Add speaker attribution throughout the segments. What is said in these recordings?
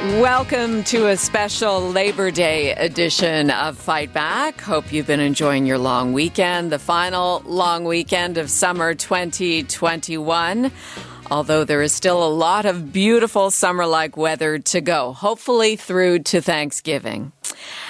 Speaker 1: Welcome to a special Labor Day edition of Fight Back. Hope you've been enjoying your long weekend, the final long weekend of summer 2021 although there is still a lot of beautiful summer like weather to go, hopefully through to Thanksgiving.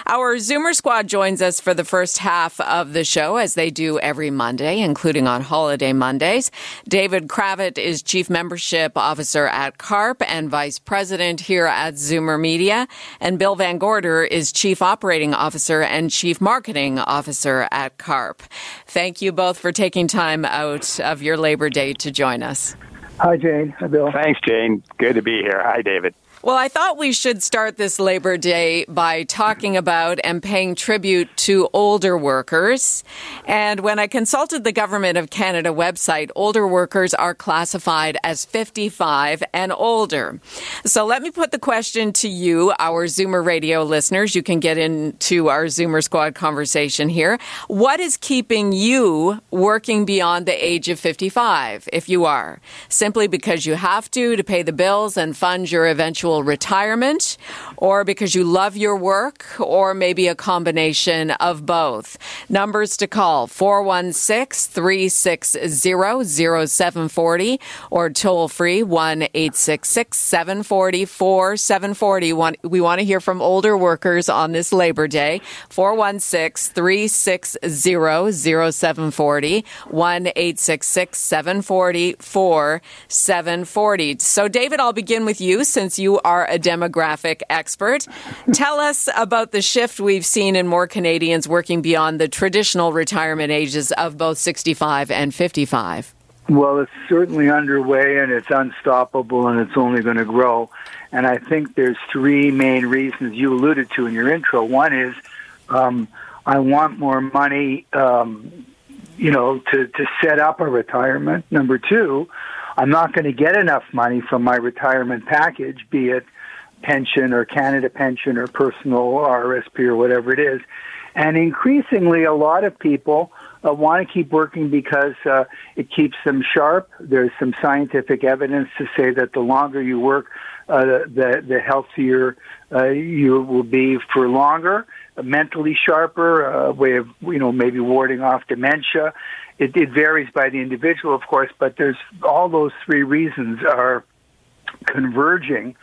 Speaker 1: Our Zoomer squad joins us for the first half of the show, as they do every Monday, including on holiday Mondays. David Cravit is Chief Membership Officer at CARP and Vice President here at Zoomer Media. And Bill VanGorder is Chief Operating Officer and Chief Marketing Officer at CARP. Thank you both for taking time out of your Labor Day to join us.
Speaker 2: Hi, Jane. Hi, Bill.
Speaker 3: Thanks, Jane. Good to be here. Hi, David.
Speaker 1: Well, I thought we should start this Labor Day by talking about and paying tribute to older workers. And when I consulted the Government of Canada website, older workers are classified as 55 and older. So let me put the question to you, our Zoomer radio listeners. You can get into our Zoomer squad conversation here. What is keeping you working beyond the age of 55, if you are? Simply because you have to, to pay the bills and fund your eventual eventual retirement, or because you love your work, or maybe a combination of both. Numbers to call 416 360 0740 or toll free 1 866 744 740. We want to hear from older workers on this Labor Day. 416 360 0740 1 866 740 740. So, David, I'll begin with you since you are a demographic expert. Tell us about the shift we've seen in more Canadians working beyond the traditional retirement ages of both 65 and 55.
Speaker 2: Well, it's certainly underway and it's unstoppable and it's only going to grow. And I think there's three main reasons you alluded to in your intro. One is um, I want more money, um, you know, to, to set up a retirement. Number two, I'm not going to get enough money from my retirement package, be it pension or Canada pension or personal RSP or whatever it is. And increasingly, a lot of people uh, want to keep working because uh, it keeps them sharp. There's some scientific evidence to say that the longer you work, uh, the the healthier uh, you will be for longer, mentally sharper, a way of you know maybe warding off dementia. It, it varies by the individual, of course, but there's all those three reasons are converging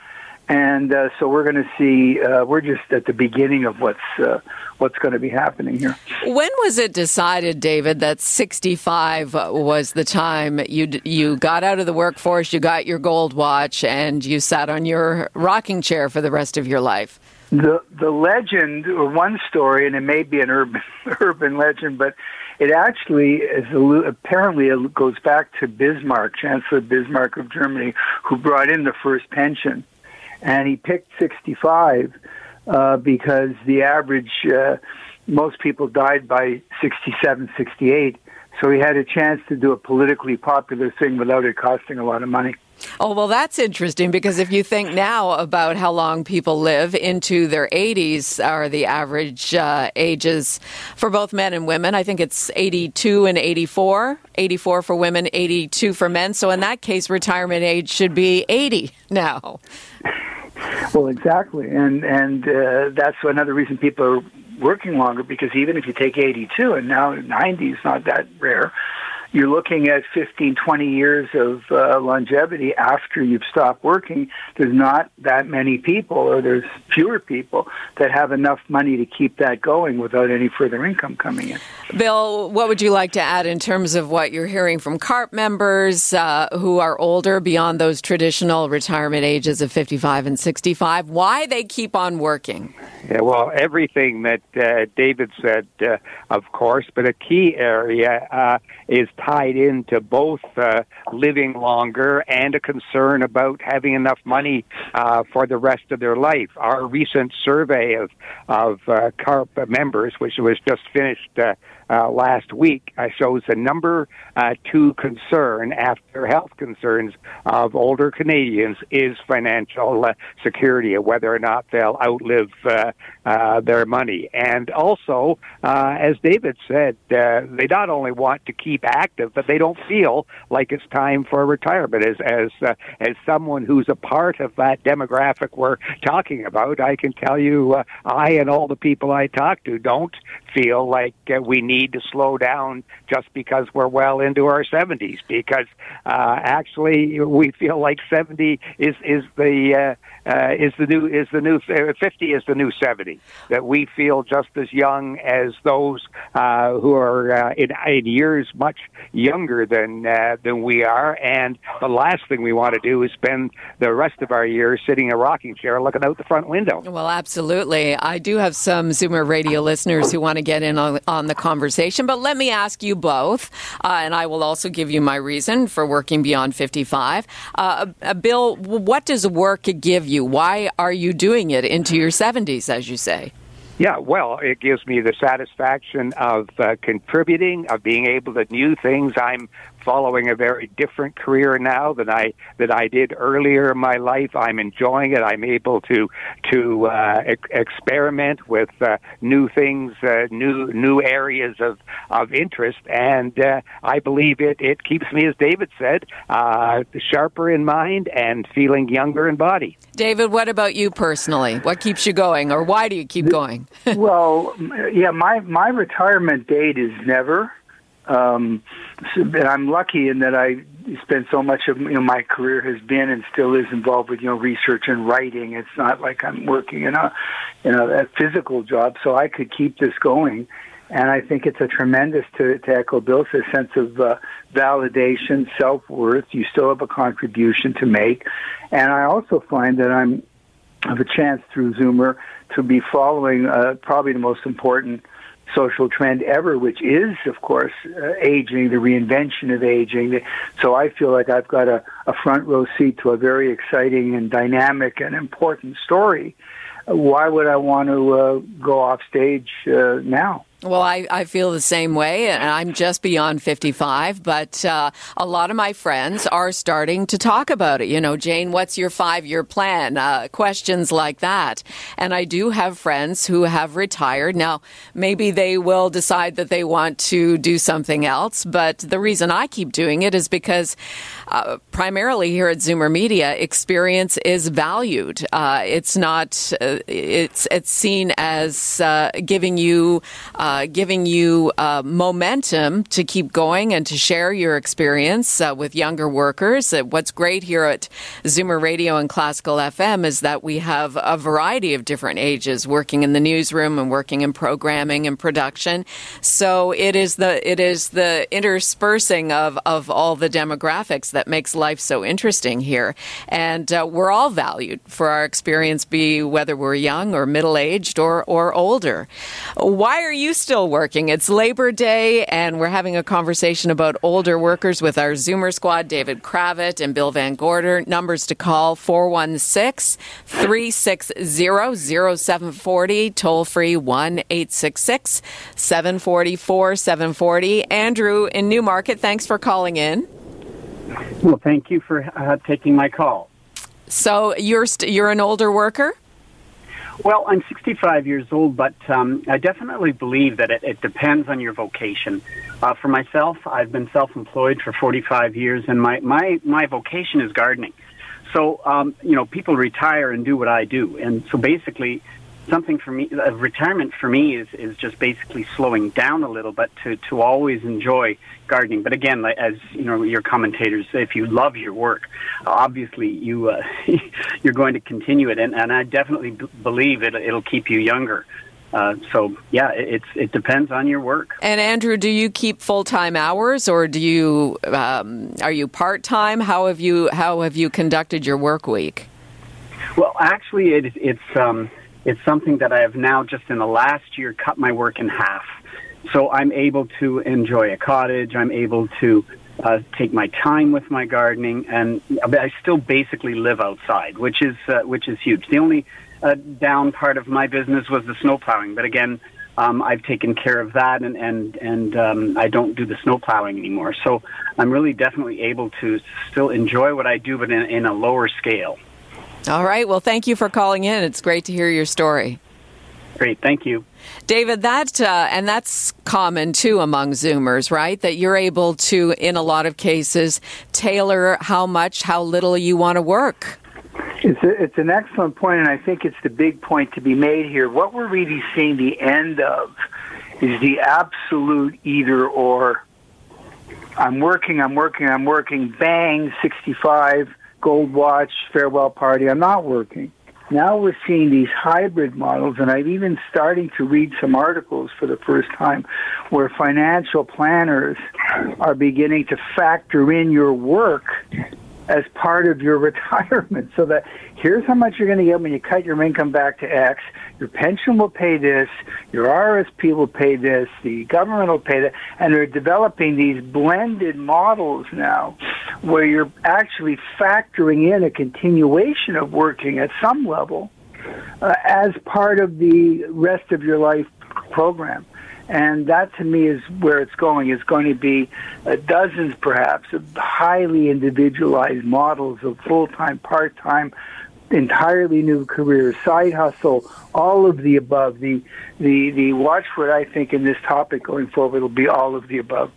Speaker 2: and uh, so we're going to see. Uh, we're just at the beginning of what's uh, what's going to be happening here.
Speaker 1: When was it decided, David, that 65 was the time you you got out of the workforce, you got your gold watch, and you sat on your rocking chair for the rest of your life?
Speaker 2: The the legend, or one story, and it may be an urban urban legend, but it actually is apparently it goes back to Bismarck, Chancellor Bismarck of Germany, who brought in the first pension and he picked 65 uh, because the average uh, most people died by 67, 68. So he had a chance to do a politically popular thing without it costing a lot of money.
Speaker 1: Oh, well, that's interesting because if you think now about how long people live into their 80s are the average uh, ages for both men and women. I think it's 82 and 84, 84 for women, 82 for men. So in that case, retirement age should be 80 now.
Speaker 2: Well, exactly, and and uh, that's another reason people are working longer because even if you take 82 and now 90 is not that rare, you're looking at 15, 20 years of uh, longevity after you've stopped working. There's not that many people, or there's fewer people that have enough money to keep that going without any further income coming in.
Speaker 1: Bill, what would you like to add in terms of what you're hearing from CARP members uh, who are older beyond those traditional retirement ages of 55 and 65? Why they keep on working?
Speaker 3: Yeah, well, everything that uh, David said, uh, of course, but a key area uh, is tied into both uh, living longer and a concern about having enough money uh, for the rest of their life. Our recent survey of of uh, CARP members, which was just finished uh, last week uh, shows the number uh, two concern after health concerns of older Canadians is financial uh, security, whether or not they'll outlive uh, uh, their money. And also, as David said, they not only want to keep active, but they don't feel like it's time for retirement. As as as someone who's a part of that demographic we're talking about, I can tell you, I and all the people I talk to don't feel like we need need to slow down just because we're well into our 70s. Because uh, actually, we feel like 70 is is the uh, uh, is the new is the new uh, 50 is the new 70. That we feel just as young as those uh, who are uh, in, in years much younger than uh, than we are. And the last thing we want to do is spend the rest of our years sitting in a rocking chair looking out the front window.
Speaker 1: Well, absolutely. I do have some Zoomer radio listeners who want to get in on, on the conversation. But let me ask you both, uh, and I will also give you my reason for working beyond 55. Uh, uh, Bill, what does work give you? Why are you doing it into your 70s, as you say?
Speaker 3: Yeah, well, it gives me the satisfaction of uh, contributing, of being able to do things. I'm following a very different career now than I that I did earlier in my life. I'm enjoying it. I'm able to to uh, e- experiment with uh, new things, uh, new new areas of of interest, and uh, I believe it it keeps me, as David said, uh, sharper in mind and feeling younger in body.
Speaker 1: David, what about you personally? What keeps you going, or why do you keep going?
Speaker 2: well, yeah, my my retirement date is never. Um, and I'm lucky in that I spent so much of you know, my career has been and still is involved with you know research and writing. It's not like I'm working in a in a, a physical job, so I could keep this going. And I think it's a tremendous to, to echo Bill's a sense of uh, validation, self worth. You still have a contribution to make, and I also find that I'm have a chance through Zoomer to be following uh, probably the most important social trend ever, which is, of course, uh, aging, the reinvention of aging. So I feel like I've got a, a front row seat to a very exciting and dynamic and important story. Why would I want to uh, go off stage uh, now?
Speaker 1: Well, I, I feel the same way, and I'm just beyond 55, but uh, a lot of my friends are starting to talk about it. You know, Jane, what's your five year plan? Uh, questions like that. And I do have friends who have retired. Now, maybe they will decide that they want to do something else, but the reason I keep doing it is because uh, primarily here at Zoomer Media, experience is valued. Uh, it's not, uh, it's, it's seen as uh, giving you uh, giving you uh, momentum to keep going and to share your experience uh, with younger workers. Uh, what's great here at Zoomer Radio and Classical FM is that we have a variety of different ages working in the newsroom and working in programming and production. So it is the it is the interspersing of of all the demographics that makes life so interesting here, and uh, we're all valued for our experience, be whether we're young or middle aged or or older. Why are you still working. It's Labor Day, and we're having a conversation about older workers with our Zoomer squad, David Cravit and Bill VanGorder. Numbers to call 416 360 0740, toll free 1 866 744 740. Andrew in Newmarket, thanks for calling in.
Speaker 4: Well, thank you for uh, taking my call.
Speaker 1: So you're st- you're an older worker?
Speaker 4: Well, I'm 65 years old, but um, I definitely believe that it, it depends on your vocation. Uh, for myself, I've been self-employed for 45 years, and my my my vocation is gardening. So, um, you know, people retire and do what I do, and so basically, something for me, uh, retirement for me is, is just basically slowing down a little, but to, to always enjoy gardening. But again, as you know, your commentators, if you love your work, obviously you, uh, you're going to continue it. And, and I definitely b- believe it, it'll keep you younger. Uh, so yeah, it, it depends on your work.
Speaker 1: And Andrew, do you keep full time hours, or do you um, are you part time? How have you how have you conducted your work week?
Speaker 4: Well, actually, it, it's um, it's something that I have now just in the last year cut my work in half. So I'm able to enjoy a cottage. I'm able to uh, take my time with my gardening, and I still basically live outside, which is uh, which is huge. The only uh, down part of my business was the snow plowing, but again, um, I've taken care of that, and and and um, I don't do the snow plowing anymore. So I'm really definitely able to still enjoy what I do, but in, in a lower scale.
Speaker 1: All right. Well, thank you for calling in. It's great to hear your story.
Speaker 4: Great, thank you.
Speaker 1: David, that, uh, and that's common too among Zoomers, right? That you're able to, in a lot of cases, tailor how much, how little you want to work.
Speaker 2: It's, a, it's an excellent point, and I think it's the big point to be made here. What we're really seeing the end of is the absolute either or. I'm working, I'm working, I'm working, bang, 65, gold watch, farewell party, I'm not working. Now we're seeing these hybrid models, and I'm even starting to read some articles for the first time where financial planners are beginning to factor in your work as part of your retirement so that here's how much you're going to get when you cut your income back to X. Your pension will pay this. Your RSP will pay this. The government will pay that. And they're developing these blended models now where you're actually factoring in a continuation of working at some level uh, as part of the rest of your life program. And that to me is where it's going. It's going to be uh, dozens, perhaps, of highly individualized models of full time, part time, entirely new careers, side hustle, all of the above. The the the watchword I think in this topic going forward will be all of the above.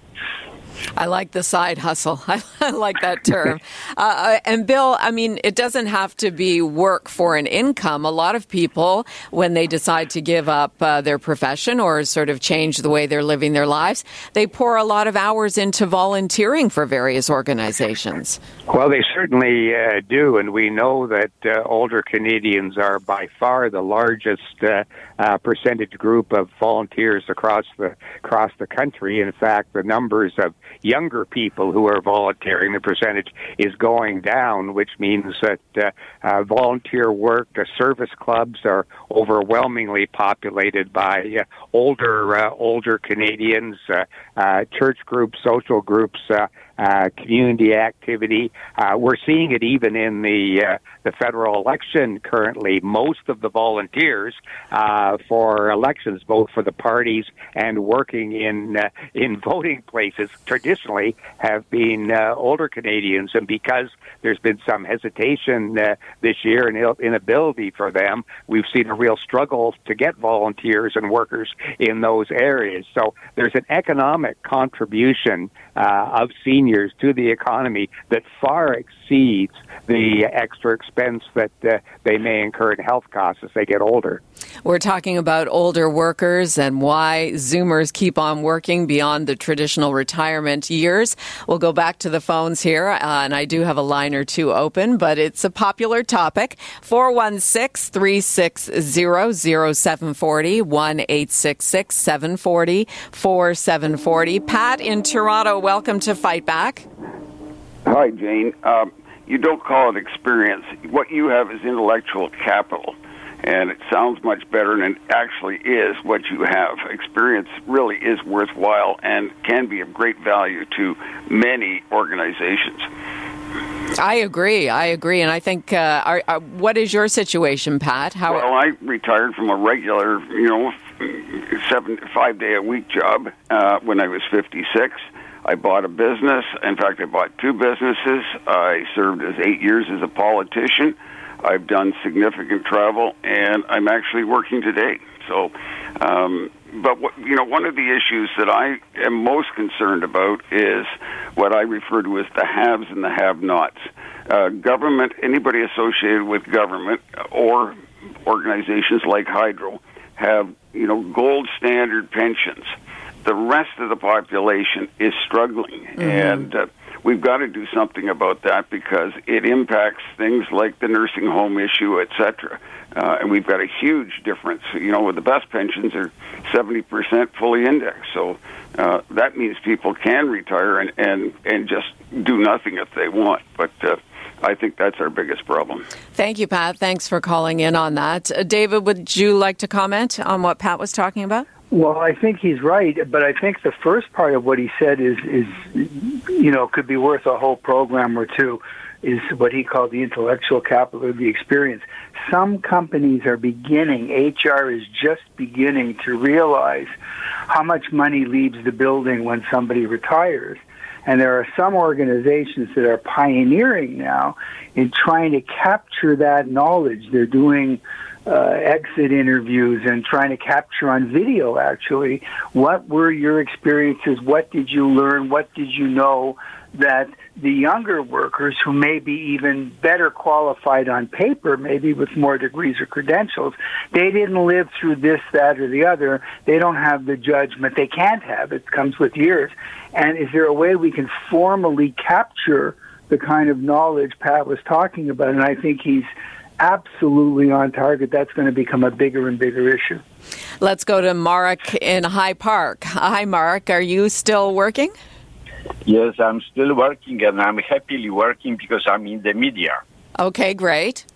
Speaker 1: I like the side hustle. I like that term. Uh, uh, and Bill, I mean, it doesn't have to be work for an income. A lot of people, when they decide to give up uh, their profession or sort of change the way they're living their lives, they pour a lot of hours into volunteering for various organizations.
Speaker 3: Well, they certainly uh, do, and we know that uh, older Canadians are by far the largest uh, percentage group of volunteers across the across the country. In fact, the numbers of younger people who are volunteering, the percentage is going down, which means that uh, uh, volunteer work, the service clubs are overwhelmingly populated by uh, older uh, older Canadians, uh, uh, church groups, social groups. Uh, uh, community activity. Uh, we're seeing it even in the uh, the federal election currently. Most of the volunteers uh, for elections, both for the parties and working in uh, in voting places, traditionally have been older Canadians, and because there's been some hesitation this year and inability for them, we've seen a real struggle to get volunteers and workers in those areas. So there's an economic contribution of seniors to the economy that far exceeds the extra expense that uh, they may incur in health costs as they get older.
Speaker 1: We're talking about older workers and why Zoomers keep on working beyond the traditional retirement years. We'll go back to the phones here, uh, and I do have a line or two open, but it's a popular topic. 416 360 0740 1 866 740 4740. Pat in Toronto, welcome to Fight Back.
Speaker 5: Hi, Jane. Um, you don't call it experience. What you have is intellectual capital and it sounds much better than it actually is what you have. Experience really is worthwhile and can be of great value to many organizations.
Speaker 1: I agree. I agree, and I think. Uh, are, are, what is your situation, Pat?
Speaker 5: How? Well, I retired from a regular, you know, seven five day a week job uh, when I was fifty six. I bought a business. In fact, I bought two businesses. I served as eight years as a politician. I've done significant travel, and I'm actually working today. So, um, but what, you know, one of the issues that I am most concerned about is what I refer to as the haves and the have-nots. Uh, government, anybody associated with government or organizations like Hydro have, you know, gold standard pensions. The rest of the population is struggling, mm-hmm. and uh, we've got to do something about that because it impacts things like the nursing home issue, et cetera. Uh, and we've got a huge difference. You know, the best pensions are 70% fully indexed. So uh, that means people can retire and, and, and just do nothing if they want. But uh, I think that's our biggest problem.
Speaker 1: Thank you, Pat. Thanks for calling in on that. Uh, David, would you like to comment on what Pat was talking about?
Speaker 2: Well, I think he's right, but I think the first part of what he said is is you know could be worth a whole program or two. Is what he called the intellectual capital of the experience. Some companies are beginning. HR is just beginning to realize how much money leaves the building when somebody retires. And there are some organizations that are pioneering now in trying to capture that knowledge. They're doing uh, exit interviews and trying to capture on video actually. What were your experiences? What did you learn? What did you know that the younger workers who may be even better qualified on paper maybe with more degrees or credentials they didn't live through this that or the other. They don't have the judgment. They can't have. It comes with years. And is there a way we can formally capture the kind of knowledge Pat was talking about? And I think he's absolutely on target. That's going to become a bigger and bigger issue.
Speaker 1: Let's go to Mark in High Park. Hi, Mark. Are you still working?
Speaker 6: Yes, I'm still working, and I'm happily working because I'm in the media.
Speaker 1: Okay, great.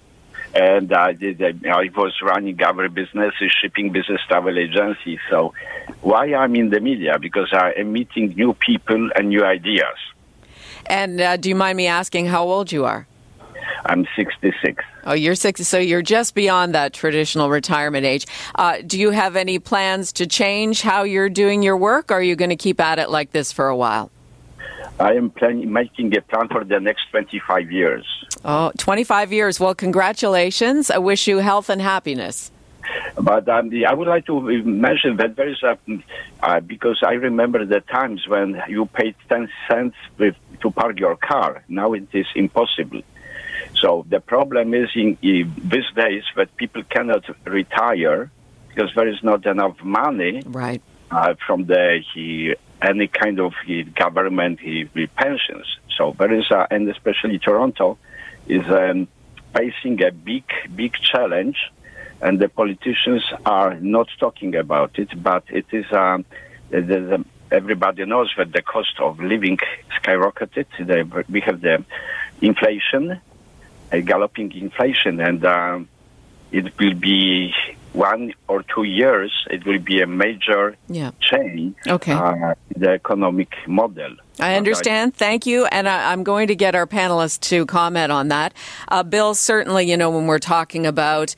Speaker 6: And I did. I was running our business, shipping business travel agency. So, why I'm in the media? Because I am meeting new people and new ideas.
Speaker 1: And uh, do you mind me asking how old you are?
Speaker 6: I'm 66.
Speaker 1: Oh, you're 60, so you're just beyond that traditional retirement age. Uh, do you have any plans to change how you're doing your work, or are you going to keep at it like this for a while?
Speaker 6: I am planning, making a plan for the next 25 years.
Speaker 1: Oh, 25 years. Well, congratulations. I wish you health and happiness.
Speaker 6: But um, I would like to mention that there is a, uh, because I remember the times when you paid 10 cents with, to park your car. Now it is impossible. So the problem is in, in these days that people cannot retire because there is not enough money
Speaker 1: right.
Speaker 6: uh, from the he, any kind of he, government he, pensions. So there is, a, and especially Toronto is um, facing a big, big challenge, and the politicians are not talking about it. But it is um, the, the, everybody knows that the cost of living skyrocketed. The, we have the inflation galloping inflation, and um, it will be one or two years. It will be a major
Speaker 1: yeah.
Speaker 6: change
Speaker 1: okay.
Speaker 6: uh, the economic model.
Speaker 1: I understand. Thank you. And I, am going to get our panelists to comment on that. Uh, Bill, certainly, you know, when we're talking about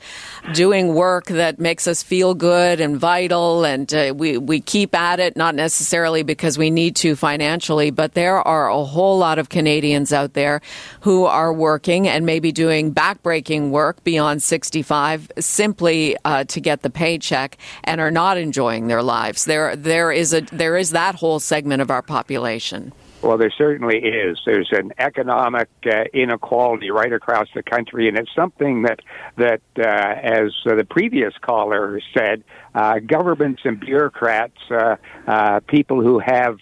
Speaker 1: doing work that makes us feel good and vital, and uh, we, we keep at it, not necessarily because we need to financially, but there are a whole lot of Canadians out there who are working and maybe doing backbreaking work beyond 65 simply uh, to get the paycheck and are not enjoying their lives. There, there is a, there is that whole segment of our population.
Speaker 3: Well, there certainly is. There's an economic uh, inequality right across the country, and it's something that that, uh, as uh, the previous caller said, uh, governments and bureaucrats, uh, uh, people who have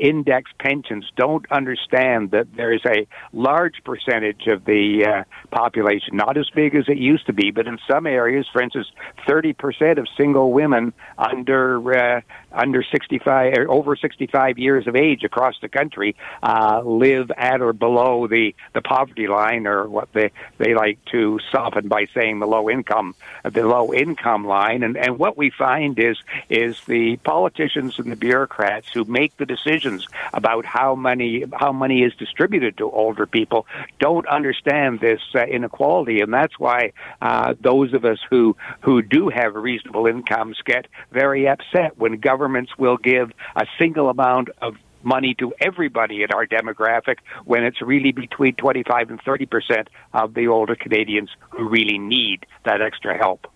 Speaker 3: index pensions, don't understand that there is a large percentage of the population, not as big as it used to be, but in some areas, for instance, 30% of single women under under 65 or over 65 years of age across the country uh, live at or below the the poverty line, or what they they like to soften by saying the low income the low income line, and and what we find is is the politicians and the bureaucrats who make the decisions about how money how money is distributed to older people don't understand this uh, inequality, and that's why uh, those of us who who do have reasonable incomes get very upset when governments will give a single amount of money to everybody in our demographic when it's really between 25 and 30 percent of the older Canadians who really need that extra help.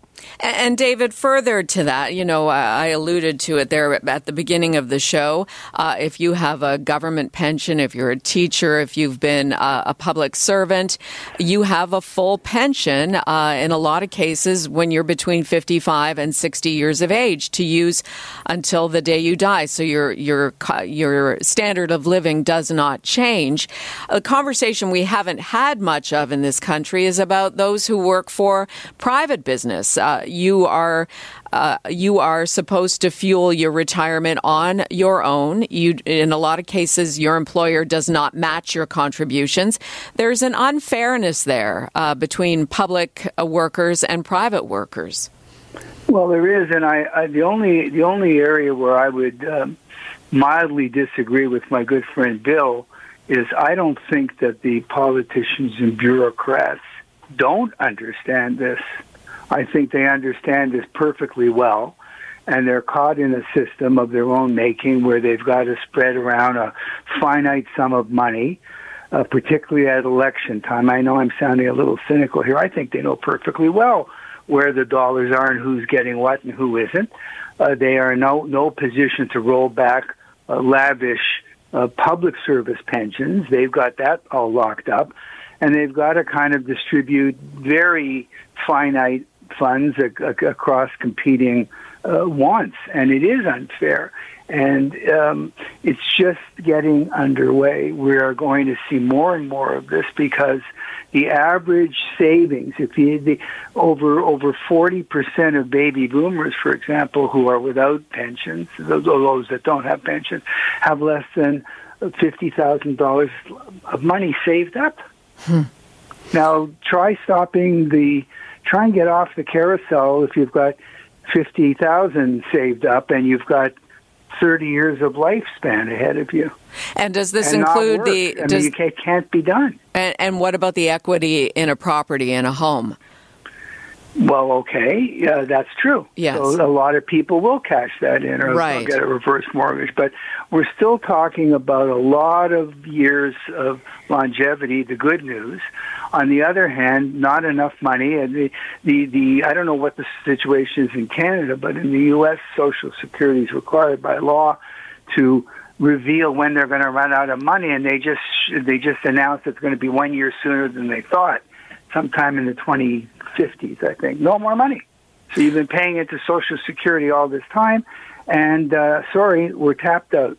Speaker 1: And David, further to that, you know, I alluded to it there at the beginning of the show. Uh, if you have a government pension, if you're a teacher, if you've been uh, a public servant, you have a full pension uh, in a lot of cases when you're between 55 and 60 years of age to use until the day you die. So your your your standard of living does not change. A conversation we haven't had much of in this country is about those who work for private business uh, you are uh, you are supposed to fuel your retirement on your own. You, in a lot of cases, your employer does not match your contributions. There's an unfairness there uh, between public uh, workers and private workers.
Speaker 2: Well, there is, and I, I the only the only area where I would um, mildly disagree with my good friend Bill is I don't think that the politicians and bureaucrats don't understand this. I think they understand this perfectly well, and they're caught in a system of their own making where they've got to spread around a finite sum of money. Uh, particularly at election time. I know I'm sounding a little cynical here. I think they know perfectly well where the dollars are and who's getting what and who isn't. Uh, they are in no no position to roll back uh, lavish uh, public service pensions. They've got that all locked up, and they've got to kind of distribute very finite funds ac- ac- across competing uh, wants, and it is unfair and um, it's just getting underway. We are going to see more and more of this because the average savings, if you the over over forty percent of baby boomers, for example, who are without pensions, those that don't have pensions, have less than fifty thousand dollars of money saved up. Hmm. Now try stopping the try and get off the carousel if you've got fifty thousand saved up and you've got 30 years of lifespan ahead of you.
Speaker 1: And does this and include the?
Speaker 2: I does, mean, it can't be done.
Speaker 1: And, and, what about the equity in a property in a home?
Speaker 2: Well, okay, yeah, that's true.
Speaker 1: Yes.
Speaker 2: So a lot of people will cash that in or
Speaker 1: right.
Speaker 2: get a reverse mortgage, but we're still talking about a lot of years of longevity. The good news. On the other hand, not enough money, and the the, the I don't know what the situation is in Canada, but in the U.S., Social Security is required by law to reveal when they're going to run out of money, and they just they just announced it's going to be one year sooner than they thought, sometime in the 2050s, I think. No more money. So you've been paying into Social Security all this time, and uh, sorry, we're tapped out.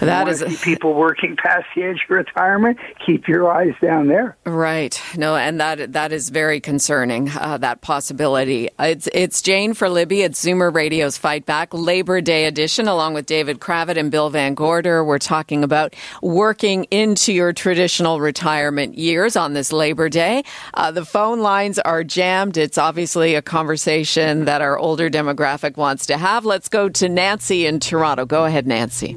Speaker 1: That is
Speaker 2: people working past the age of retirement. Keep your eyes down there.
Speaker 1: Right. No, and that that is very concerning. Uh, that possibility. It's it's Jane for Libby. It's Zoomer Radio's Fight Back Labor Day edition, along with David Cravit and Bill VanGorder. We're talking about working into your traditional retirement years on this Labor Day. Uh, the phone lines are jammed. It's obviously a conversation that our older demographic wants to have. Let's go to Nancy in Toronto. Go ahead, Nancy.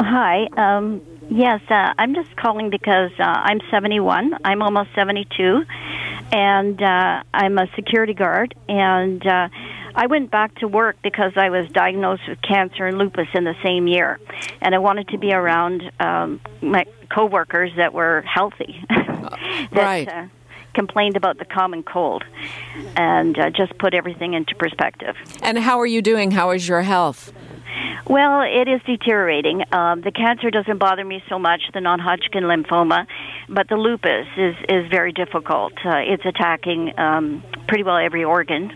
Speaker 7: Hi. Um, yes, uh, I'm just calling because uh, I'm 71. I'm almost 72, and uh, I'm a security guard. And uh, I went back to work because I was diagnosed with cancer and lupus in the same year, and I wanted to be around um, my coworkers that were healthy. that,
Speaker 1: right.
Speaker 7: Uh, complained about the common cold and uh, just put everything into perspective.
Speaker 1: And how are you doing? How is your health?
Speaker 7: Well, it is deteriorating. Um, the cancer doesn't bother me so much, the non-Hodgkin lymphoma, but the lupus is is very difficult. Uh, it's attacking um, pretty well every organ,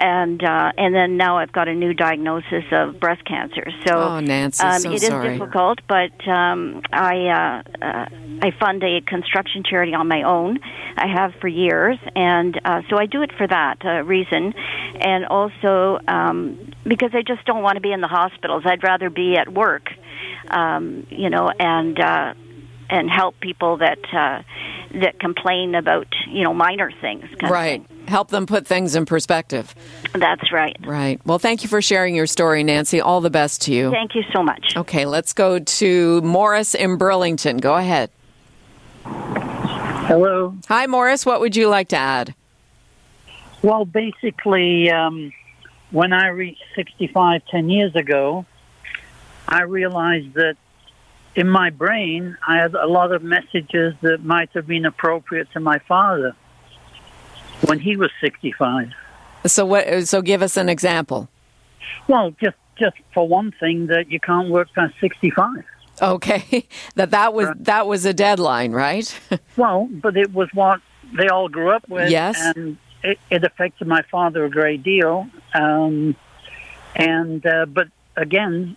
Speaker 7: and uh, and then now I've got a new diagnosis of breast cancer. So,
Speaker 1: oh, Nancy,
Speaker 7: um,
Speaker 1: so
Speaker 7: it
Speaker 1: sorry.
Speaker 7: difficult, but um, I uh, uh, I fund a construction charity on my own. I have for years, and uh, so I do it for that uh, reason, and also um, because I just don't want to be in the hospitals. I'd rather be at work, um, you know, and uh, and help people that uh, that complain about you know minor things.
Speaker 1: right. Help them put things in perspective.
Speaker 7: That's right.
Speaker 1: Right. Well, thank you for sharing your story, Nancy. All the best to you.
Speaker 7: Thank you so much.
Speaker 1: Okay, let's go to Morris in Burlington. Go ahead.
Speaker 8: Hello.
Speaker 1: Hi, Morris. What would you like to add?
Speaker 8: Well, basically, um, when I reached 65 10 years ago, I realized that in my brain, I had a lot of messages that might have been appropriate to my father when he was 65.
Speaker 1: So what so give us an example.
Speaker 8: Well, just just for one thing that you can't work past 65.
Speaker 1: Okay. That that was right. that was a deadline, right?
Speaker 8: well, but it was what they all grew up with
Speaker 1: yes.
Speaker 8: and it, it affected my father a great deal. Um, and uh, but again,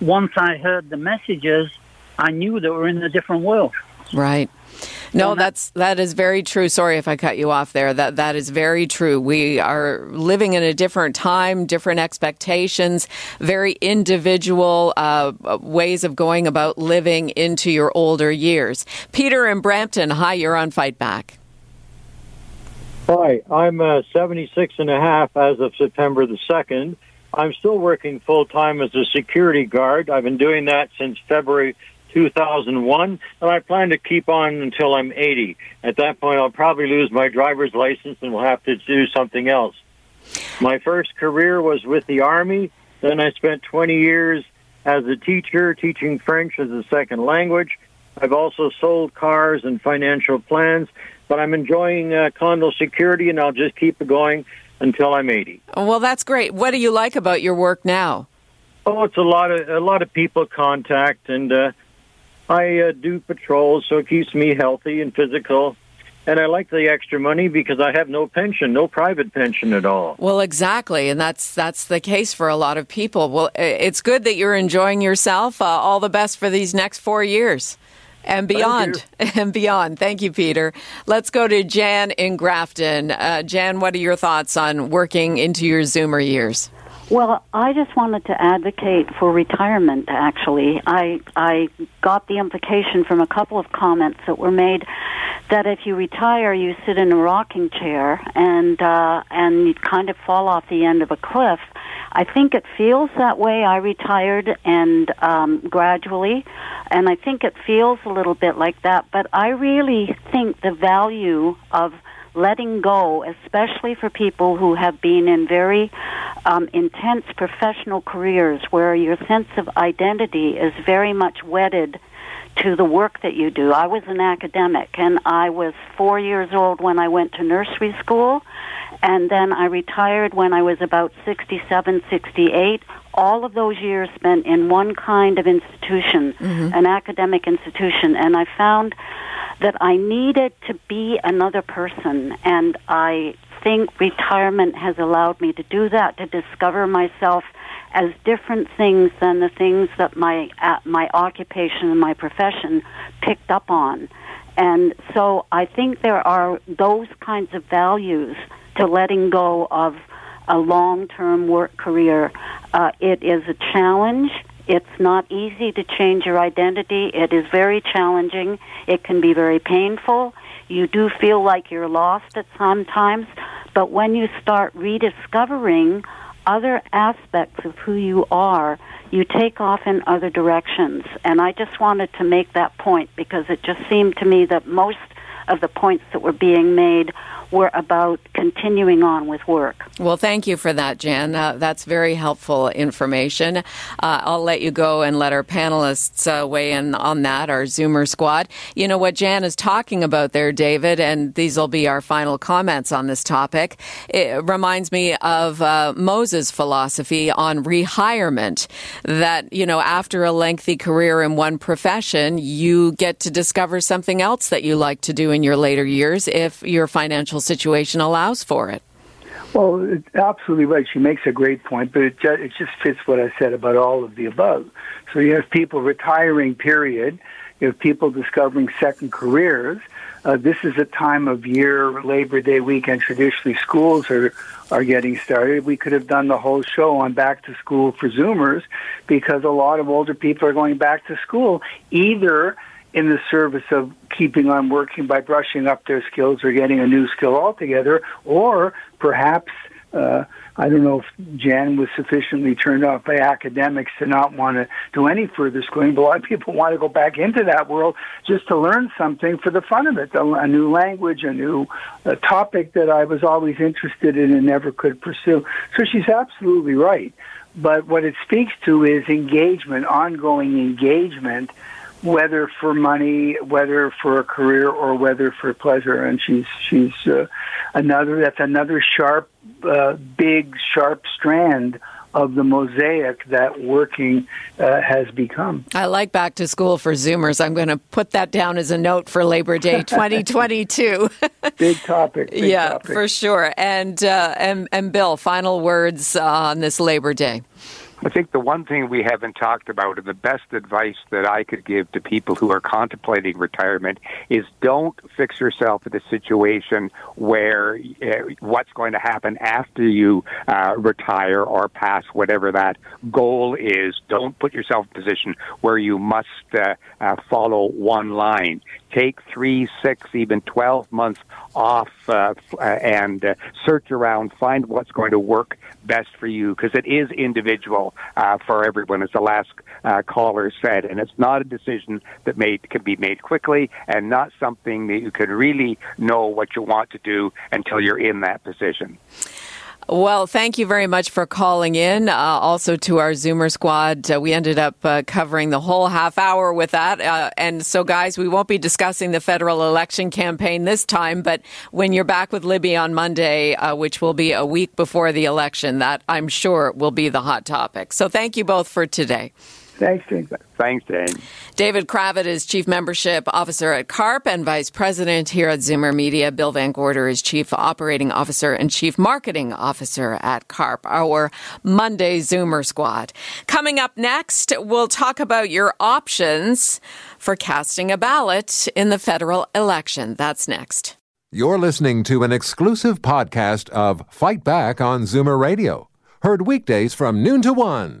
Speaker 8: once I heard the messages, I knew that we're in a different world.
Speaker 1: Right. No, that's that is very true. Sorry if I cut you off there. That that is very true. We are living in a different time, different expectations, very individual uh, ways of going about living into your older years. Peter in Brampton, hi, you're on Fight Back.
Speaker 9: Hi, I'm uh, 76 and a half as of September the 2nd. I'm still working full time as a security guard. I've been doing that since February 2001, and I plan to keep on until I'm 80. At that point, I'll probably lose my driver's license and will have to do something else. My first career was with the Army. Then I spent 20 years as a teacher, teaching French as a second language. I've also sold cars and financial plans, but I'm enjoying uh, condo security, and I'll just keep it going until I'm 80.
Speaker 1: Well, that's great. What do you like about your work now?
Speaker 9: Oh, it's a lot of a lot of people contact, and uh, I uh, do patrols, so it keeps me healthy and physical. And I like the extra money because I have no pension, no private pension at all.
Speaker 1: Well, exactly, and that's that's the case for a lot of people. Well, it's good that you're enjoying yourself. Uh, all the best for these next four years and beyond and beyond. Thank you, Peter. Let's go to Jan in Grafton. Uh, Jan, what are your thoughts on working into your Zoomer years?
Speaker 10: Well, I just wanted to advocate for retirement. Actually, I I got the implication from a couple of comments that were made that if you retire, you sit in a rocking chair and uh, and you kind of fall off the end of a cliff. I think it feels that way. I retired and um, gradually, and I think it feels a little bit like that. But I really think the value of letting go, especially for people who have been in very um, intense professional careers where your sense of identity is very much wedded to the work that you do. I was an academic and I was four years old when I went to nursery school and then I retired when I was about 67, 68. All of those years spent in one kind of institution, mm-hmm. an academic institution, and I found that I needed to be another person, and I think retirement has allowed me to do that, to discover myself as different things than the things that my uh, my occupation and my profession picked up on. And so I think there are those kinds of values to letting go of a long-term work career. Uh, it is a challenge. It's not easy to change your identity. It is very challenging. It can be very painful. You do feel like you're lost at some times, but when you start rediscovering other aspects of who you are, you take off in other directions. And I just wanted to make that point because it just seemed to me that most of the points that were being made were about continuing on with work.
Speaker 1: Well, thank you for that, Jan. Uh, that's very helpful information. Uh, I'll let you go and let our panelists uh, weigh in on that, our Zoomer squad. You know what Jan is talking about there, David, and these will be our final comments on this topic. It reminds me of uh, Moses' philosophy on rewirement that, you know, after a lengthy career in one profession, you get to discover something else that you like to do in your later years if your financial situation allows for it.
Speaker 2: Well, absolutely right. She makes a great point, but it just, it just fits what I said about all of the above. So you have people retiring, period. You have people discovering second careers. Uh, this is a time of year, Labor Day weekend. Traditionally, schools are are getting started. We could have done the whole show on back to school for Zoomers because a lot of older people are going back to school either in the service of keeping on working by brushing up their skills or getting a new skill altogether, or perhaps uh, I don't know if Jan was sufficiently turned off by academics to not want to do any further schooling, but a lot of people want to go back into that world just to learn something for the fun of it, a new language, a new a topic that I was always interested in and never could pursue. So she's absolutely right. But what it speaks to is engagement, ongoing engagement whether for money, whether for a career, or whether for pleasure. And she's she's uh, another that's another sharp, uh, big, sharp strand of the mosaic that working uh, has become.
Speaker 1: I like back to school for Zoomers. I'm going to put that down as a note for Labor Day 2022.
Speaker 2: big topic. Big
Speaker 1: yeah,
Speaker 2: topic.
Speaker 1: for sure. And, uh, and and Bill, final words on this Labor Day.
Speaker 3: I think the one thing we haven't talked about, and the best advice that I could give to people who are contemplating retirement, is don't fix yourself in a situation where uh, what's going to happen after you uh, retire or pass whatever that goal is. Don't put yourself in a position where you must uh, uh follow one line. Take three, six, even 12 months off uh, uh, and search around, find what's going to work best for you because it is individual uh, for everyone, as the last uh, caller said, and it's not a decision that made can be made quickly and not something that you can really know what you want to do until you're in that position.
Speaker 1: Well, thank you very much for calling in. Uh, also to our Zoomer squad, uh, we ended up uh, covering the whole half hour with that. Uh, and so, guys, we won't be discussing the federal election campaign this time. But when you're back with Libby on Monday, uh, which will be a week before the election, that I'm sure will be the hot topic. So, thank you both for today.
Speaker 2: Thanks, Jane.
Speaker 3: Thanks, Jane.
Speaker 1: David Cravit is Chief Membership Officer at CARP and Vice President here at Zoomer Media. Bill VanGorder is Chief Operating Officer and Chief Marketing Officer at CARP, our Monday Zoomer Squad. Coming up next, we'll talk about your options for casting a ballot in the federal election. That's next.
Speaker 11: You're listening to an exclusive podcast of Fight Back on Zoomer Radio, heard weekdays from noon to one.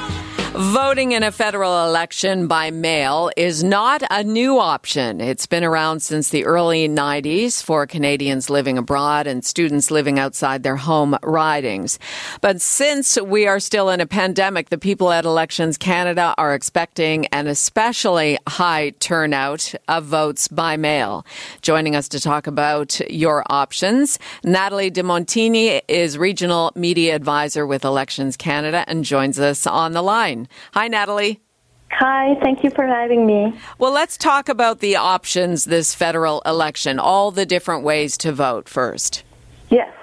Speaker 1: Voting in a federal election by mail is not a new option. It's been around since the early 90s for Canadians living abroad and students living outside their home ridings. But since we are still in a pandemic, the people at Elections Canada are expecting an especially high turnout of votes by mail. Joining us to talk about your options, Nathalie DeMontigny is Regional Media Advisor with Elections Canada and joins us on the line. Hi, Nathalie.
Speaker 12: Hi, thank you for having me.
Speaker 1: Well, let's talk about the options this federal election, all the different ways to vote first.
Speaker 12: Yes.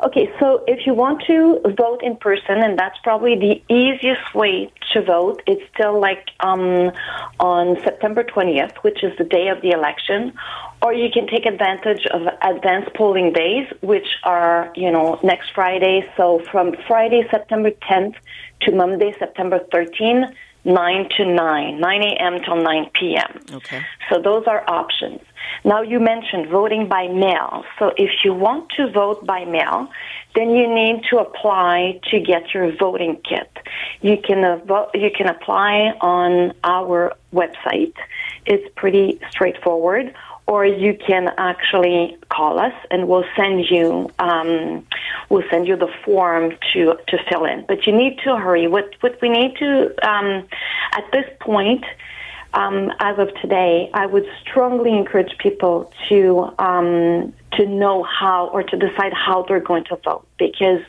Speaker 12: Okay, so if you want to vote in person, and that's probably the easiest way to vote, it's still like um, on September 20th, which is the day of the election, or you can take advantage of advanced polling days, which are, you know, next Friday. So from Friday, September 10th to Monday, September 13th, 9 to 9, 9 a.m. till 9 p.m.
Speaker 1: Okay.
Speaker 12: So those are options. Now you mentioned voting by mail. So if you want to vote by mail, then you need to apply to get your voting kit. You can uh, vo- you can apply on our website. It's pretty straightforward or you can actually call us and we'll send you um, we'll send you the form to to fill in. But you need to hurry. What what we need to um, at this point. Um, as of today, I would strongly encourage people to um, to know how or to decide how they're going to vote because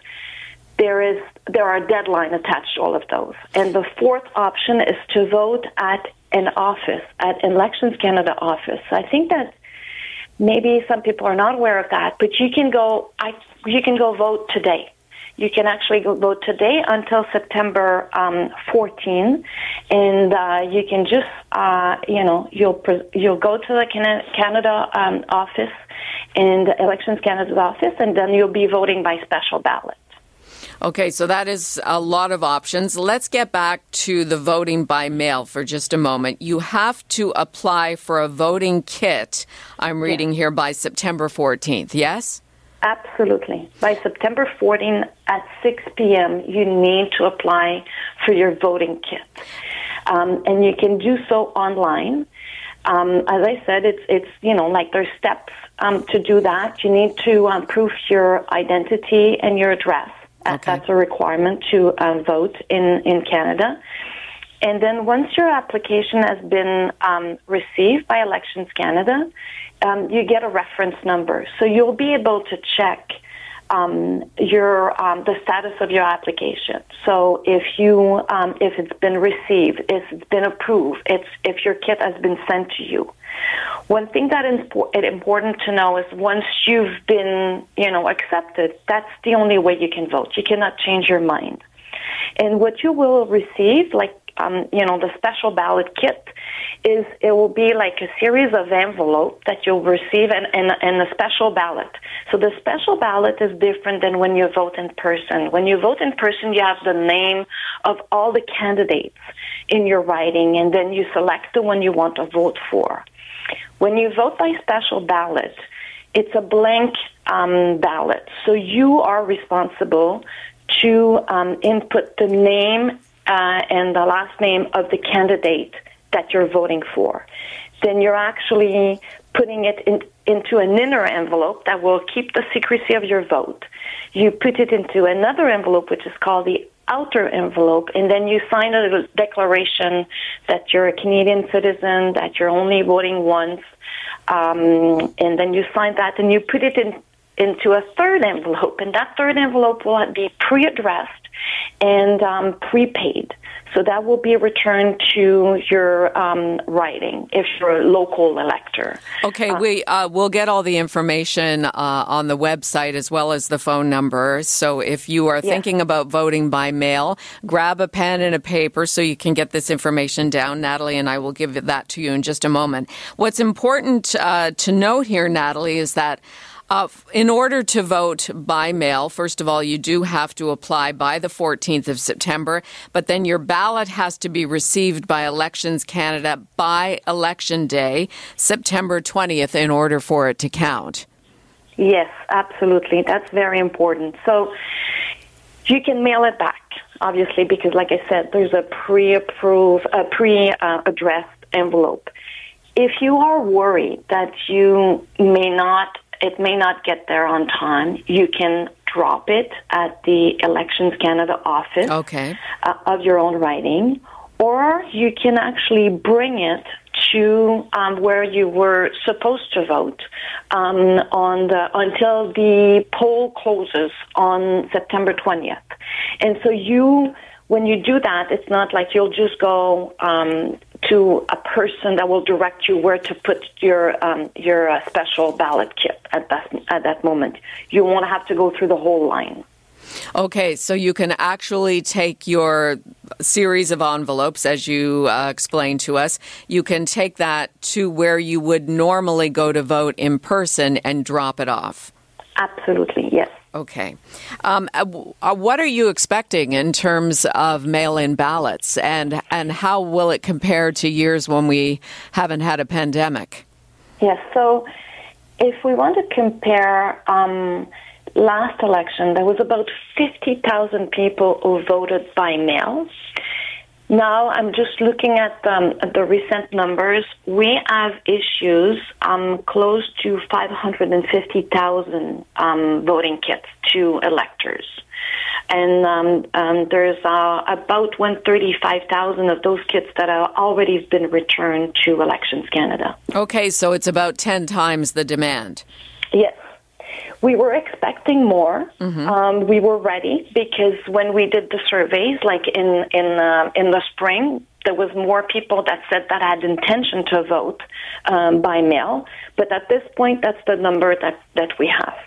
Speaker 12: there is there are deadline attached to all of those. And the fourth option is to vote at an office, at Elections Canada office. I think that maybe some people are not aware of that, but you can go. I you can go vote today. You can actually go vote today until September um, 14, and uh, you can just uh, you know you'll you'll go to the Canada um, office and Elections Canada's office, and then you'll be voting by special ballot.
Speaker 1: Okay, so that is a lot of options. Let's get back to the voting by mail for just a moment. You have to apply for a voting kit, I'm reading yes. here, by September 14th, yes?
Speaker 12: Absolutely. By September 14th at 6 p.m., you need to apply for your voting kit. Um, and you can do so online. Um, as I said, it's, it's, you know, like there's steps um, to do that. You need to um, prove your identity and your address. Okay. That's a requirement to uh, vote in, in Canada. And then once your application has been um, received by Elections Canada, um, you get a reference number. So you'll be able to check um, your um, the status of your application. So if you um, if it's been received, if it's been approved, it's if your kit has been sent to you. One thing that is important to know is once you've been, you know, accepted, that's the only way you can vote. You cannot change your mind. And what you will receive, like um, you know, the special ballot kit is it will be like a series of envelopes that you'll receive and, and, and a special ballot. So the special ballot is different than when you vote in person. When you vote in person, you have the name of all the candidates in your riding, and then you select the one you want to vote for. When you vote by special ballot, it's a blank um, ballot. So you are responsible to um, input the name uh, and the last name of the candidate that you're voting for. Then you're actually putting it in, into an inner envelope that will keep the secrecy of your vote. You put it into another envelope, which is called the outer envelope, and then you sign a declaration that you're a Canadian citizen, that you're only voting once, um, and then you sign that and you put it in into a third envelope, and that third envelope will be pre-addressed and um, prepaid. So that will be returned to your um, riding if you're a local elector.
Speaker 1: Okay, uh, we uh, we'll get all the information uh, on the website as well as the phone number. So if you are thinking about voting by mail, grab a pen and a paper so you can get this information down. Nathalie and I will give that to you in just a moment. What's important uh, to note here, Nathalie, is that uh, in order to vote by mail, first of all, you do have to apply by the 14th of September, but then your ballot has to be received by Elections Canada by Election Day, September 20th, in order for it to count.
Speaker 12: Yes, absolutely. That's very important. So you can mail it back, obviously, because, like I said, there's a pre-approved, a pre-addressed envelope. If you are worried that you may not it may not get there on time. You can drop it at the Elections Canada office
Speaker 1: okay.
Speaker 12: uh, of your own riding, or you can actually bring it to um, where you were supposed to vote um, on the until the poll closes on September 20th. And so you, when you do that, it's not like you'll just go um, to a person that will direct you where to put your um, your uh, special ballot kit at that at that moment. You won't have to go through the whole line.
Speaker 1: Okay, so you can actually take your series of envelopes, as you uh, explained to us. You can take that to where you would normally go to vote in person and drop it off.
Speaker 12: Absolutely, yes.
Speaker 1: Okay. Um, uh, uh, what are you expecting in terms of mail in ballots, and, and how will it compare to years when we haven't had a pandemic?
Speaker 12: Yes, so if we want to compare um, last election, there was about 50,000 people who voted by mail. Now I'm just looking at, um, at the recent numbers. We have issues um, close to 550,000 um, voting kits to electors. And um, um, there's uh, about 135,000 of those kits that have already been returned to Elections Canada.
Speaker 1: Okay, so it's about 10 times the demand.
Speaker 12: Yes. We were expecting more. Mm-hmm. Um, we were ready because when we did the surveys, like in in uh, in the spring, there was more people that said that had intention to vote um, by mail. But at this point, that's the number that that we have.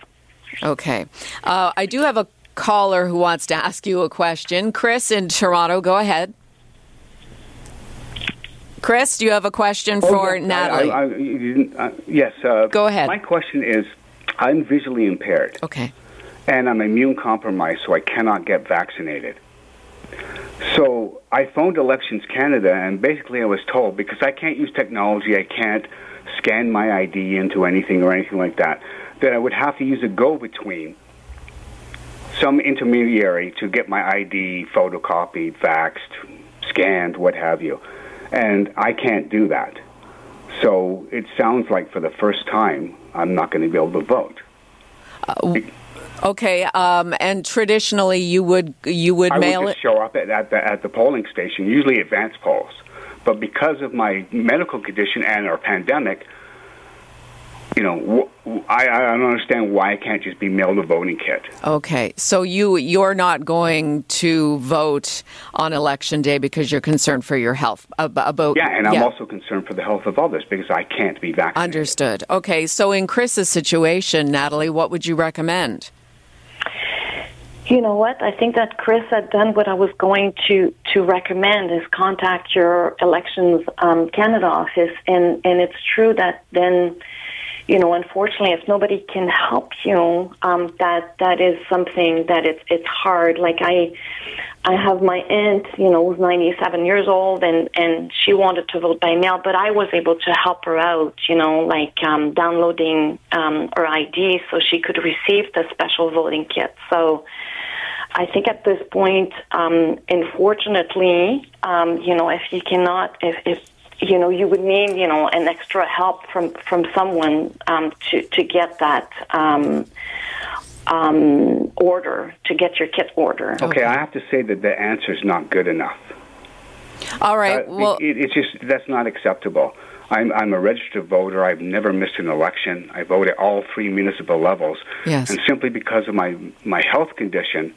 Speaker 1: Okay, uh, I do have a caller who wants to ask you a question. Chris in Toronto, go ahead. Chris, do you have a question oh, for yes, Nathalie? I,
Speaker 13: I, I, yes. Uh,
Speaker 1: go ahead.
Speaker 13: My question is I'm visually impaired.
Speaker 1: Okay.
Speaker 13: And I'm immune compromised, so I cannot get vaccinated. So I phoned Elections Canada, and basically I was told because I can't use technology, I can't scan my ID into anything or anything like that, that I would have to use a go between, some intermediary to get my ID photocopied, faxed, scanned, what have you. And I can't do that. So it sounds like for the first time, I'm not going to be able to vote.
Speaker 1: Uh, okay, um, and traditionally you would you would
Speaker 13: I
Speaker 1: mail
Speaker 13: would
Speaker 1: it.
Speaker 13: Show up at, at the at the polling station, usually advance polls. But because of my medical condition and our pandemic, you know, I, I don't understand why I can't just be mailed a voting kit.
Speaker 1: Okay, so you you're not going to vote on election day because you're concerned for your health about
Speaker 13: yeah, and I'm yeah. also concerned for the health of others because I can't be vaccinated.
Speaker 1: Understood. Okay, so in Chris's situation, Nathalie, what would you recommend?
Speaker 12: You know what? I think that Chris had done what I was going to to recommend is contact your elections um, Canada office, and and it's true that then you know, unfortunately, if nobody can help you, um, that that is something that it's it's hard. Like I, I have my aunt, you know, who's 97 years old, and and she wanted to vote by mail, but I was able to help her out, you know, like um, downloading um, her ID so she could receive the special voting kit. So. I think at this point, um, unfortunately, um, you know, if you cannot, if, if you know, you would need, you know, an extra help from from someone um, to to get that um, um, order, to get your kit order.
Speaker 13: Okay, I have to say that the answer is not good enough.
Speaker 1: All right.
Speaker 13: Uh,
Speaker 1: well,
Speaker 13: it, it's just that's not acceptable. I'm I'm a registered voter. I've never missed an election. I vote at all three municipal levels.
Speaker 1: Yes.
Speaker 13: And simply because of my my health condition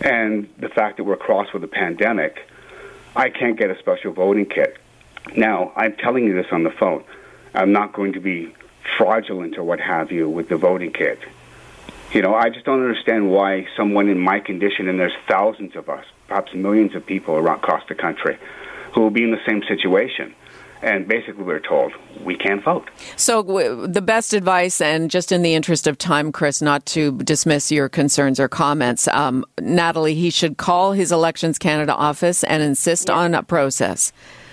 Speaker 13: and the fact that we're crossed with a pandemic, I can't get a special voting kit. Now, I'm telling you this on the phone. I'm not going to be fraudulent or what have you with the voting kit. You know, I just don't understand why someone in my condition, and there's thousands of us, perhaps millions of people around across the country, who will be in the same situation. And basically, we're told we can't vote.
Speaker 1: So, w- the best advice, and just in the interest of time, Chris, not to dismiss your concerns or comments, um, Nathalie, he should call his Elections Canada office and insist on a process.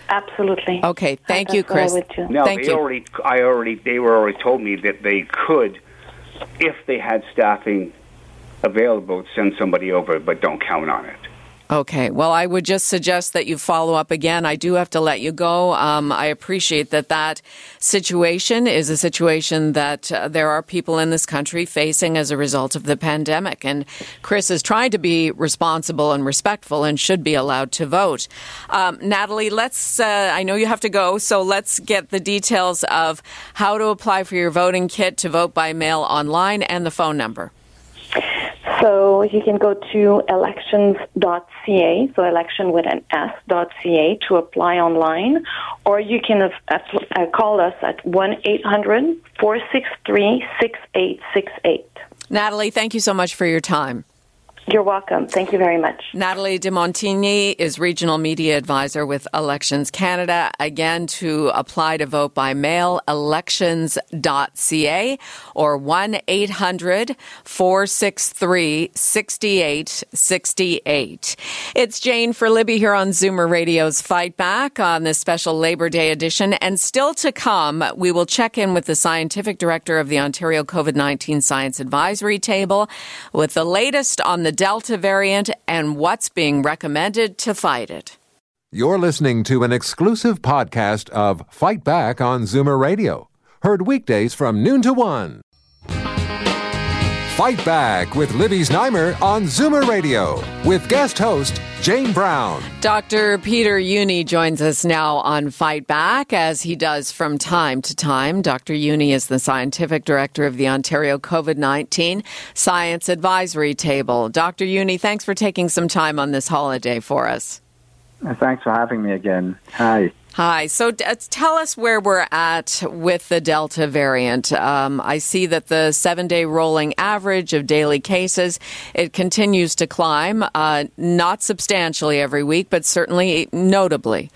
Speaker 12: Absolutely.
Speaker 1: Okay, thank you,
Speaker 12: That's what I
Speaker 1: Chris.
Speaker 13: No,
Speaker 1: Thank
Speaker 13: they
Speaker 1: you.
Speaker 13: already. I already. They were already told me that they could, if they had staffing available, send somebody over, but don't count on it.
Speaker 1: Okay. Well, I would just suggest that you follow up again. I do have to let you go. Um, I appreciate that that situation is a situation that uh, there are people in this country facing as a result of the pandemic. And Chris is trying to be responsible and respectful and should be allowed to vote. Um, Nathalie, let's, uh, I know you have to go, so let's get the details of how to apply for your voting kit to vote by mail online and the phone number.
Speaker 12: So you can go to elections.ca, so election with an S.ca to apply online, or you can uh, call us at 1 800 463 6868.
Speaker 1: Nathalie, thank you so much for your time.
Speaker 12: You're welcome. Thank you very much.
Speaker 1: Nathalie DeMontigny is Regional Media Advisor with Elections Canada. Again, to apply to vote by mail, elections.ca or 1 800 463 6868. It's Jane for Libby here on Zoomer Radio's Fight Back on this special Labor Day edition. And still to come, we will check in with the Scientific Director of the Ontario COVID 19 Science Advisory Table with the latest on the Delta variant and what's being recommended to fight it.
Speaker 11: You're listening to an exclusive podcast of Fight Back on Zoomer Radio. Heard weekdays from noon to one. Fight Back with Libby Znaimer on Zoomer Radio with guest host Jane Brown.
Speaker 1: Dr. Peter Jüni joins us now on Fight Back, as he does from time to time. Dr. Jüni is the scientific director of the Ontario COVID 19 Science Advisory Table. Dr. Jüni, thanks for taking some time on this holiday for us.
Speaker 14: Thanks for having me again. Hi.
Speaker 1: Hi. So uh, tell us where we're at with the Delta variant. Um, I see that the seven-day rolling average of daily cases it continues to climb, uh, not substantially every week, but certainly notably.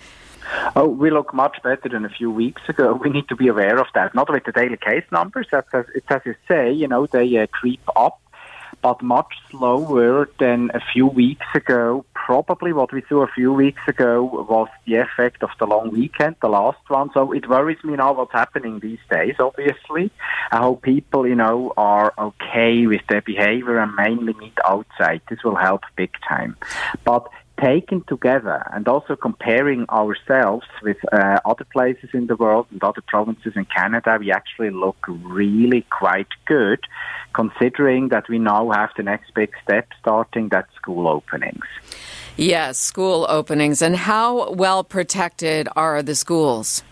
Speaker 14: Oh, we look much better than a few weeks ago. We need to be aware of that. Not with the daily case numbers, as, as, it's as you say, you know, they uh, creep up, but much slower than a few weeks ago. Probably what we saw a few weeks ago was the effect of the long weekend, the last one. So it worries me now what's happening these days, obviously. I hope people, you know, are okay with their behavior and mainly meet outside. This will help big time. But taken together and also comparing ourselves with uh, other places in the world and other provinces in Canada, we actually look really quite good considering that we now have the next big step starting that school openings.
Speaker 1: Yes, school openings. And how well protected are the schools?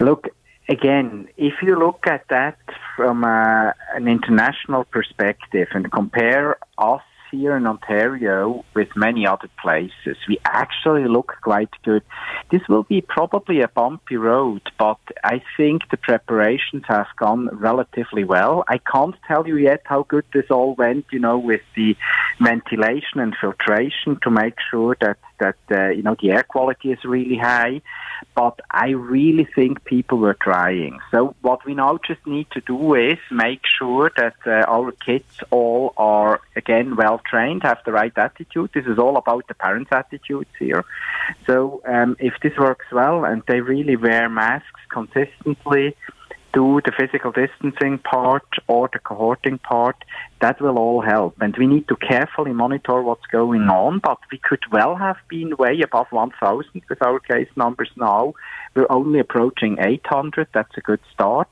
Speaker 14: Look, again, if you look at that from uh, an international perspective and compare us here in Ontario with many other places. We actually look quite good. This will be probably a bumpy road, but I think the preparations have gone relatively well. I can't tell you yet how good this all went, you know, with the ventilation and filtration to make sure that that uh, you know the air quality is really high but I really think people were trying. So what we now just need to do is make sure that uh, our kids all are again well trained, have the right attitude. This is all about the parents' attitudes here. So um, if this works well and they really wear masks consistently, do the physical distancing part or the cohorting part, that will all help. And we need to carefully monitor what's going on, but we could well have been way above 1,000 with our case numbers now. We're only approaching 800. That's a good start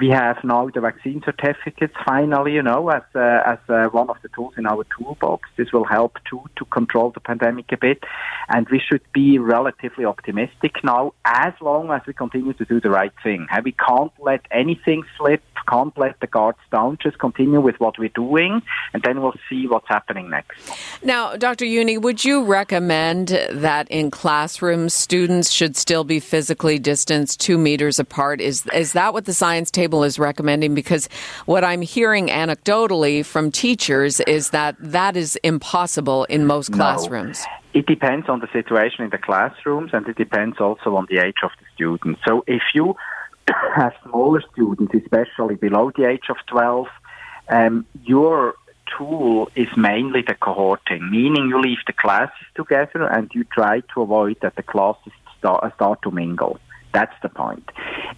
Speaker 14: we have now the vaccine certificates finally, you know, as uh, as uh, one of the tools in our toolbox. This will help too to control the pandemic a bit, and we should be relatively optimistic now, as long as we continue to do the right thing. We can't let anything slip, can't let the guards down. Just continue with what we're doing, and then we'll see what's happening next.
Speaker 1: Now, Dr. Jüni, would you recommend that in classrooms students should still be physically distanced two meters apart? Is is that what the science table table is recommending because what I'm hearing anecdotally from teachers is that that is impossible in most classrooms.
Speaker 14: No. It depends on the situation in the classrooms and it depends also on the age of the students. So if you have smaller students, especially below the age of 12, um, your tool is mainly the cohorting, meaning you leave the classes together and you try to avoid that the classes start, start to mingle. That's the point.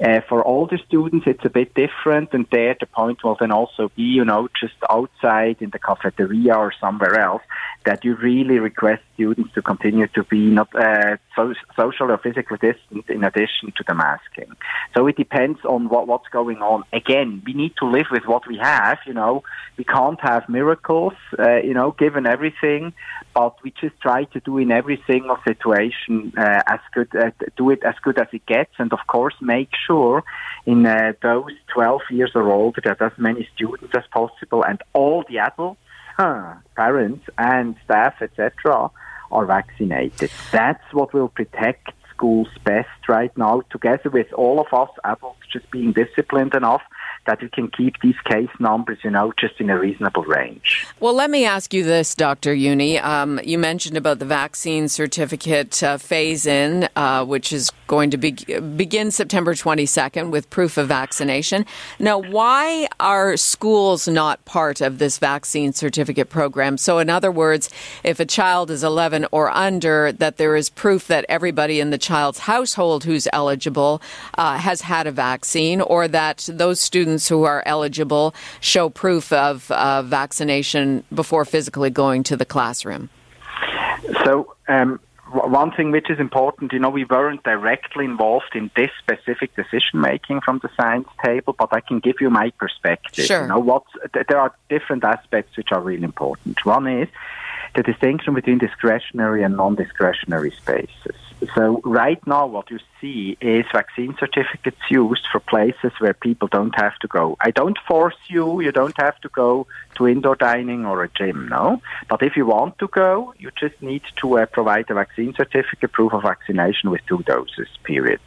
Speaker 14: Uh, for older students, it's a bit different, and there the point will then also be, you know, just outside in the cafeteria or somewhere else, that you really request students to continue to be not uh, so, social or physically distant in addition to the masking. So it depends on what, what's going on. Again, we need to live with what we have, you know. We can't have miracles, uh, you know, given everything, but we just try to do in every single situation uh, as good, uh, do it as good as it gets, and of course make sure in uh, those 12 years or older that as many students as possible and all the adults huh, parents and staff, etc., are vaccinated. That's what will protect schools best right now, together with all of us adults just being disciplined enough that we can keep these case numbers, you know, just in a reasonable range.
Speaker 1: Well, let me ask you this, Dr. Jüni. Um, you mentioned about the vaccine certificate uh, phase in, uh, which is going to be- begin September 22nd with proof of vaccination. Now, why are schools not part of this vaccine certificate program? So, in other words, if a child is 11 or under, that there is proof that everybody in the child's household who's eligible uh, has had a vaccine, or that those students students who are eligible show proof of uh, vaccination before physically going to the classroom?
Speaker 14: So, um, one thing which is important, you know, we weren't directly involved in this specific decision making from the science table, but I can give you my perspective.
Speaker 1: Sure.
Speaker 14: You know, what there are different aspects which are really important. One is the distinction between discretionary and non-discretionary spaces. So right now what you see is vaccine certificates used for places where people don't have to go. I don't force you, you don't have to go to indoor dining or a gym, no. But if you want to go, you just need to uh, provide a vaccine certificate, proof of vaccination with two doses, period.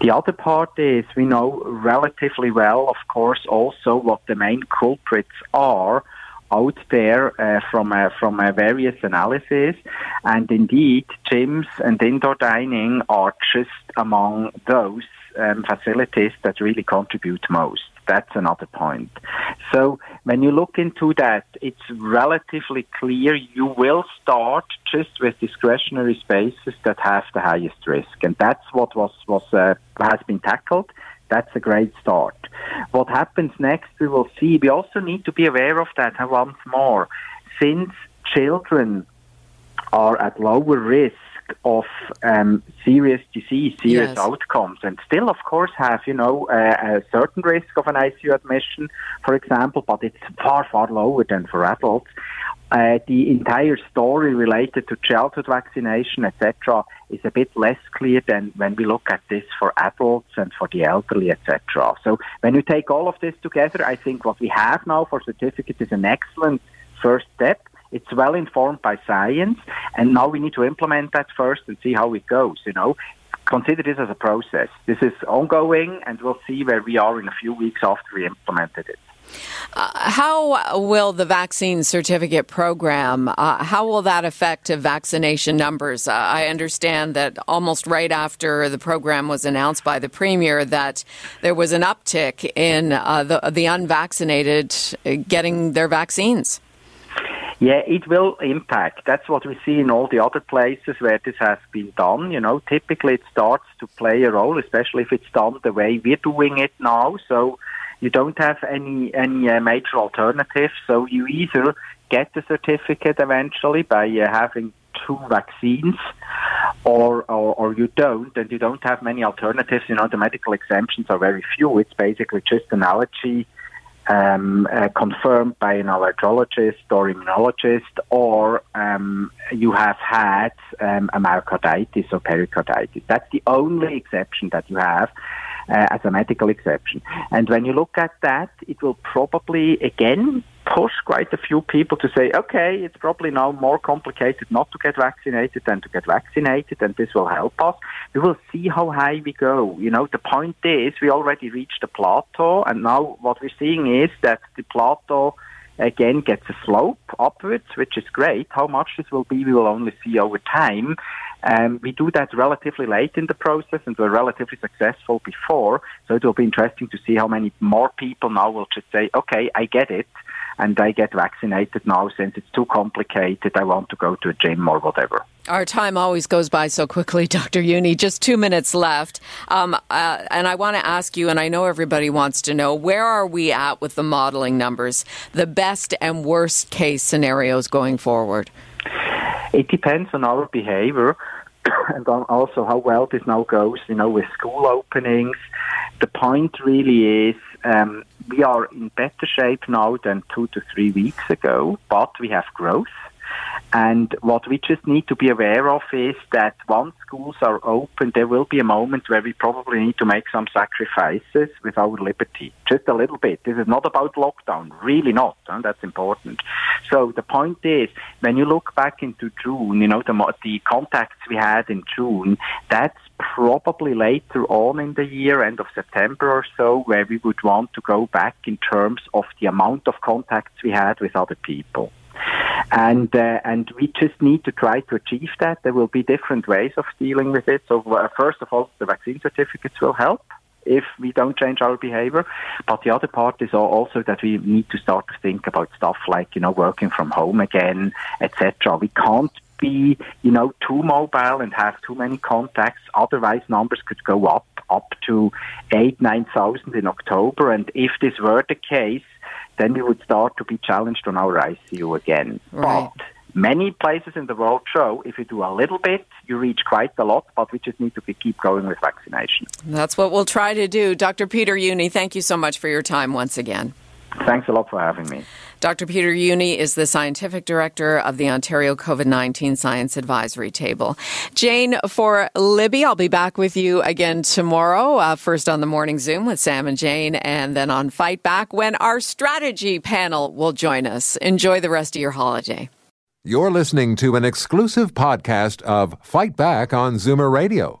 Speaker 14: The other part is we know relatively well, of course, also what the main culprits are out there uh, from uh, from various analyses, and indeed, gyms and indoor dining are just among those um, facilities that really contribute most. That's another point. So when you look into that, it's relatively clear you will start just with discretionary spaces that have the highest risk, and that's what was was uh, has been tackled. That's a great start. What happens next, we will see. We also need to be aware of that once more. Since children are at lower risk of um, serious disease, serious yes. outcomes, and still, of course, have you know a certain risk of an ICU admission, for example, but it's far far lower than for adults. Uh, the entire story related to childhood vaccination, etc., is a bit less clear than when we look at this for adults and for the elderly, etc. So when you take all of this together, I think what we have now for certificates is an excellent first step It's well informed by science, and now we need to implement that first and see how it goes. You know, consider this as a process. This is ongoing, and we'll see where we are in a few weeks after we implemented it.
Speaker 1: Uh, how will the vaccine certificate program, uh, how will that affect vaccination numbers? Uh, I understand that almost right after the program was announced by the Premier that there was an uptick in uh, the, the unvaccinated uh, getting their vaccines.
Speaker 14: Yeah, it will impact. That's what we see in all the other places where this has been done. You know, typically it starts to play a role, especially if it's done the way we're doing it now. So you don't have any any uh, major alternatives. So you either get the certificate eventually by uh, having two vaccines, or, or or you don't, and you don't have many alternatives. You know, the medical exemptions are very few. It's basically just an allergy. Um, uh, confirmed by an allergologist or immunologist, or um, you have had um, a myocarditis or pericarditis. That's the only exception that you have Uh, as a medical exception. And when you look at that, it will probably again push quite a few people to say, okay, it's probably now more complicated not to get vaccinated than to get vaccinated, and this will help us. We will see how high we go. You know, the point is we already reached the plateau, and now what we're seeing is that the plateau again gets a slope upwards, which is great. How much this will be, we will only see over time. Um, we do that relatively late in the process and we're relatively successful before. So it will be interesting to see how many more people now will just say, okay, I get it. And I get vaccinated now since it's too complicated. I want to go to a gym or whatever.
Speaker 1: Our time always goes by so quickly, Dr. Juni. Just two minutes left. Um, uh, and I want to ask you, and I know everybody wants to know, where are we at with the modeling numbers, the best and worst case scenarios going forward?
Speaker 14: It depends on our behavior and on also how well this now goes, you know, with school openings. The point really is um, we are in better shape now than two to three weeks ago, but we have growth. And what we just need to be aware of is that once schools are open, there will be a moment where we probably need to make some sacrifices with our liberty. Just a little bit. This is not about lockdown. Really not. And that's important. So the point is, when you look back into June, you know, the, the contacts we had in June, that's probably later on in the year, end of September or so, where we would want to go back in terms of the amount of contacts we had with other people and uh, and we just need to try to achieve that. There will be different ways of dealing with it. So uh, first of all, the vaccine certificates will help if we don't change our behavior. But the other part is also that we need to start to think about stuff like you know working from home again, etc. We can't be you know too mobile and have too many contacts. Otherwise, numbers could go up up to eight nine thousand in October. And if this were the case then we would start to be challenged on our ICU again. Right. But many places in the world show if you do a little bit, you reach quite a lot, but we just need to keep going with vaccination.
Speaker 1: That's what we'll try to do. Dr. Peter Juni, thank you so much for your time once again.
Speaker 14: Thanks a lot for having me.
Speaker 1: Dr. Peter Juni is the scientific director of the Ontario COVID 19 Science Advisory Table. Jane, for Libby, I'll be back with you again tomorrow, uh, first on the morning Zoom with Sam and Jane, and then on Fight Back when our strategy panel will join us. Enjoy the rest of your holiday.
Speaker 11: You're listening to an exclusive podcast of Fight Back on Zoomer Radio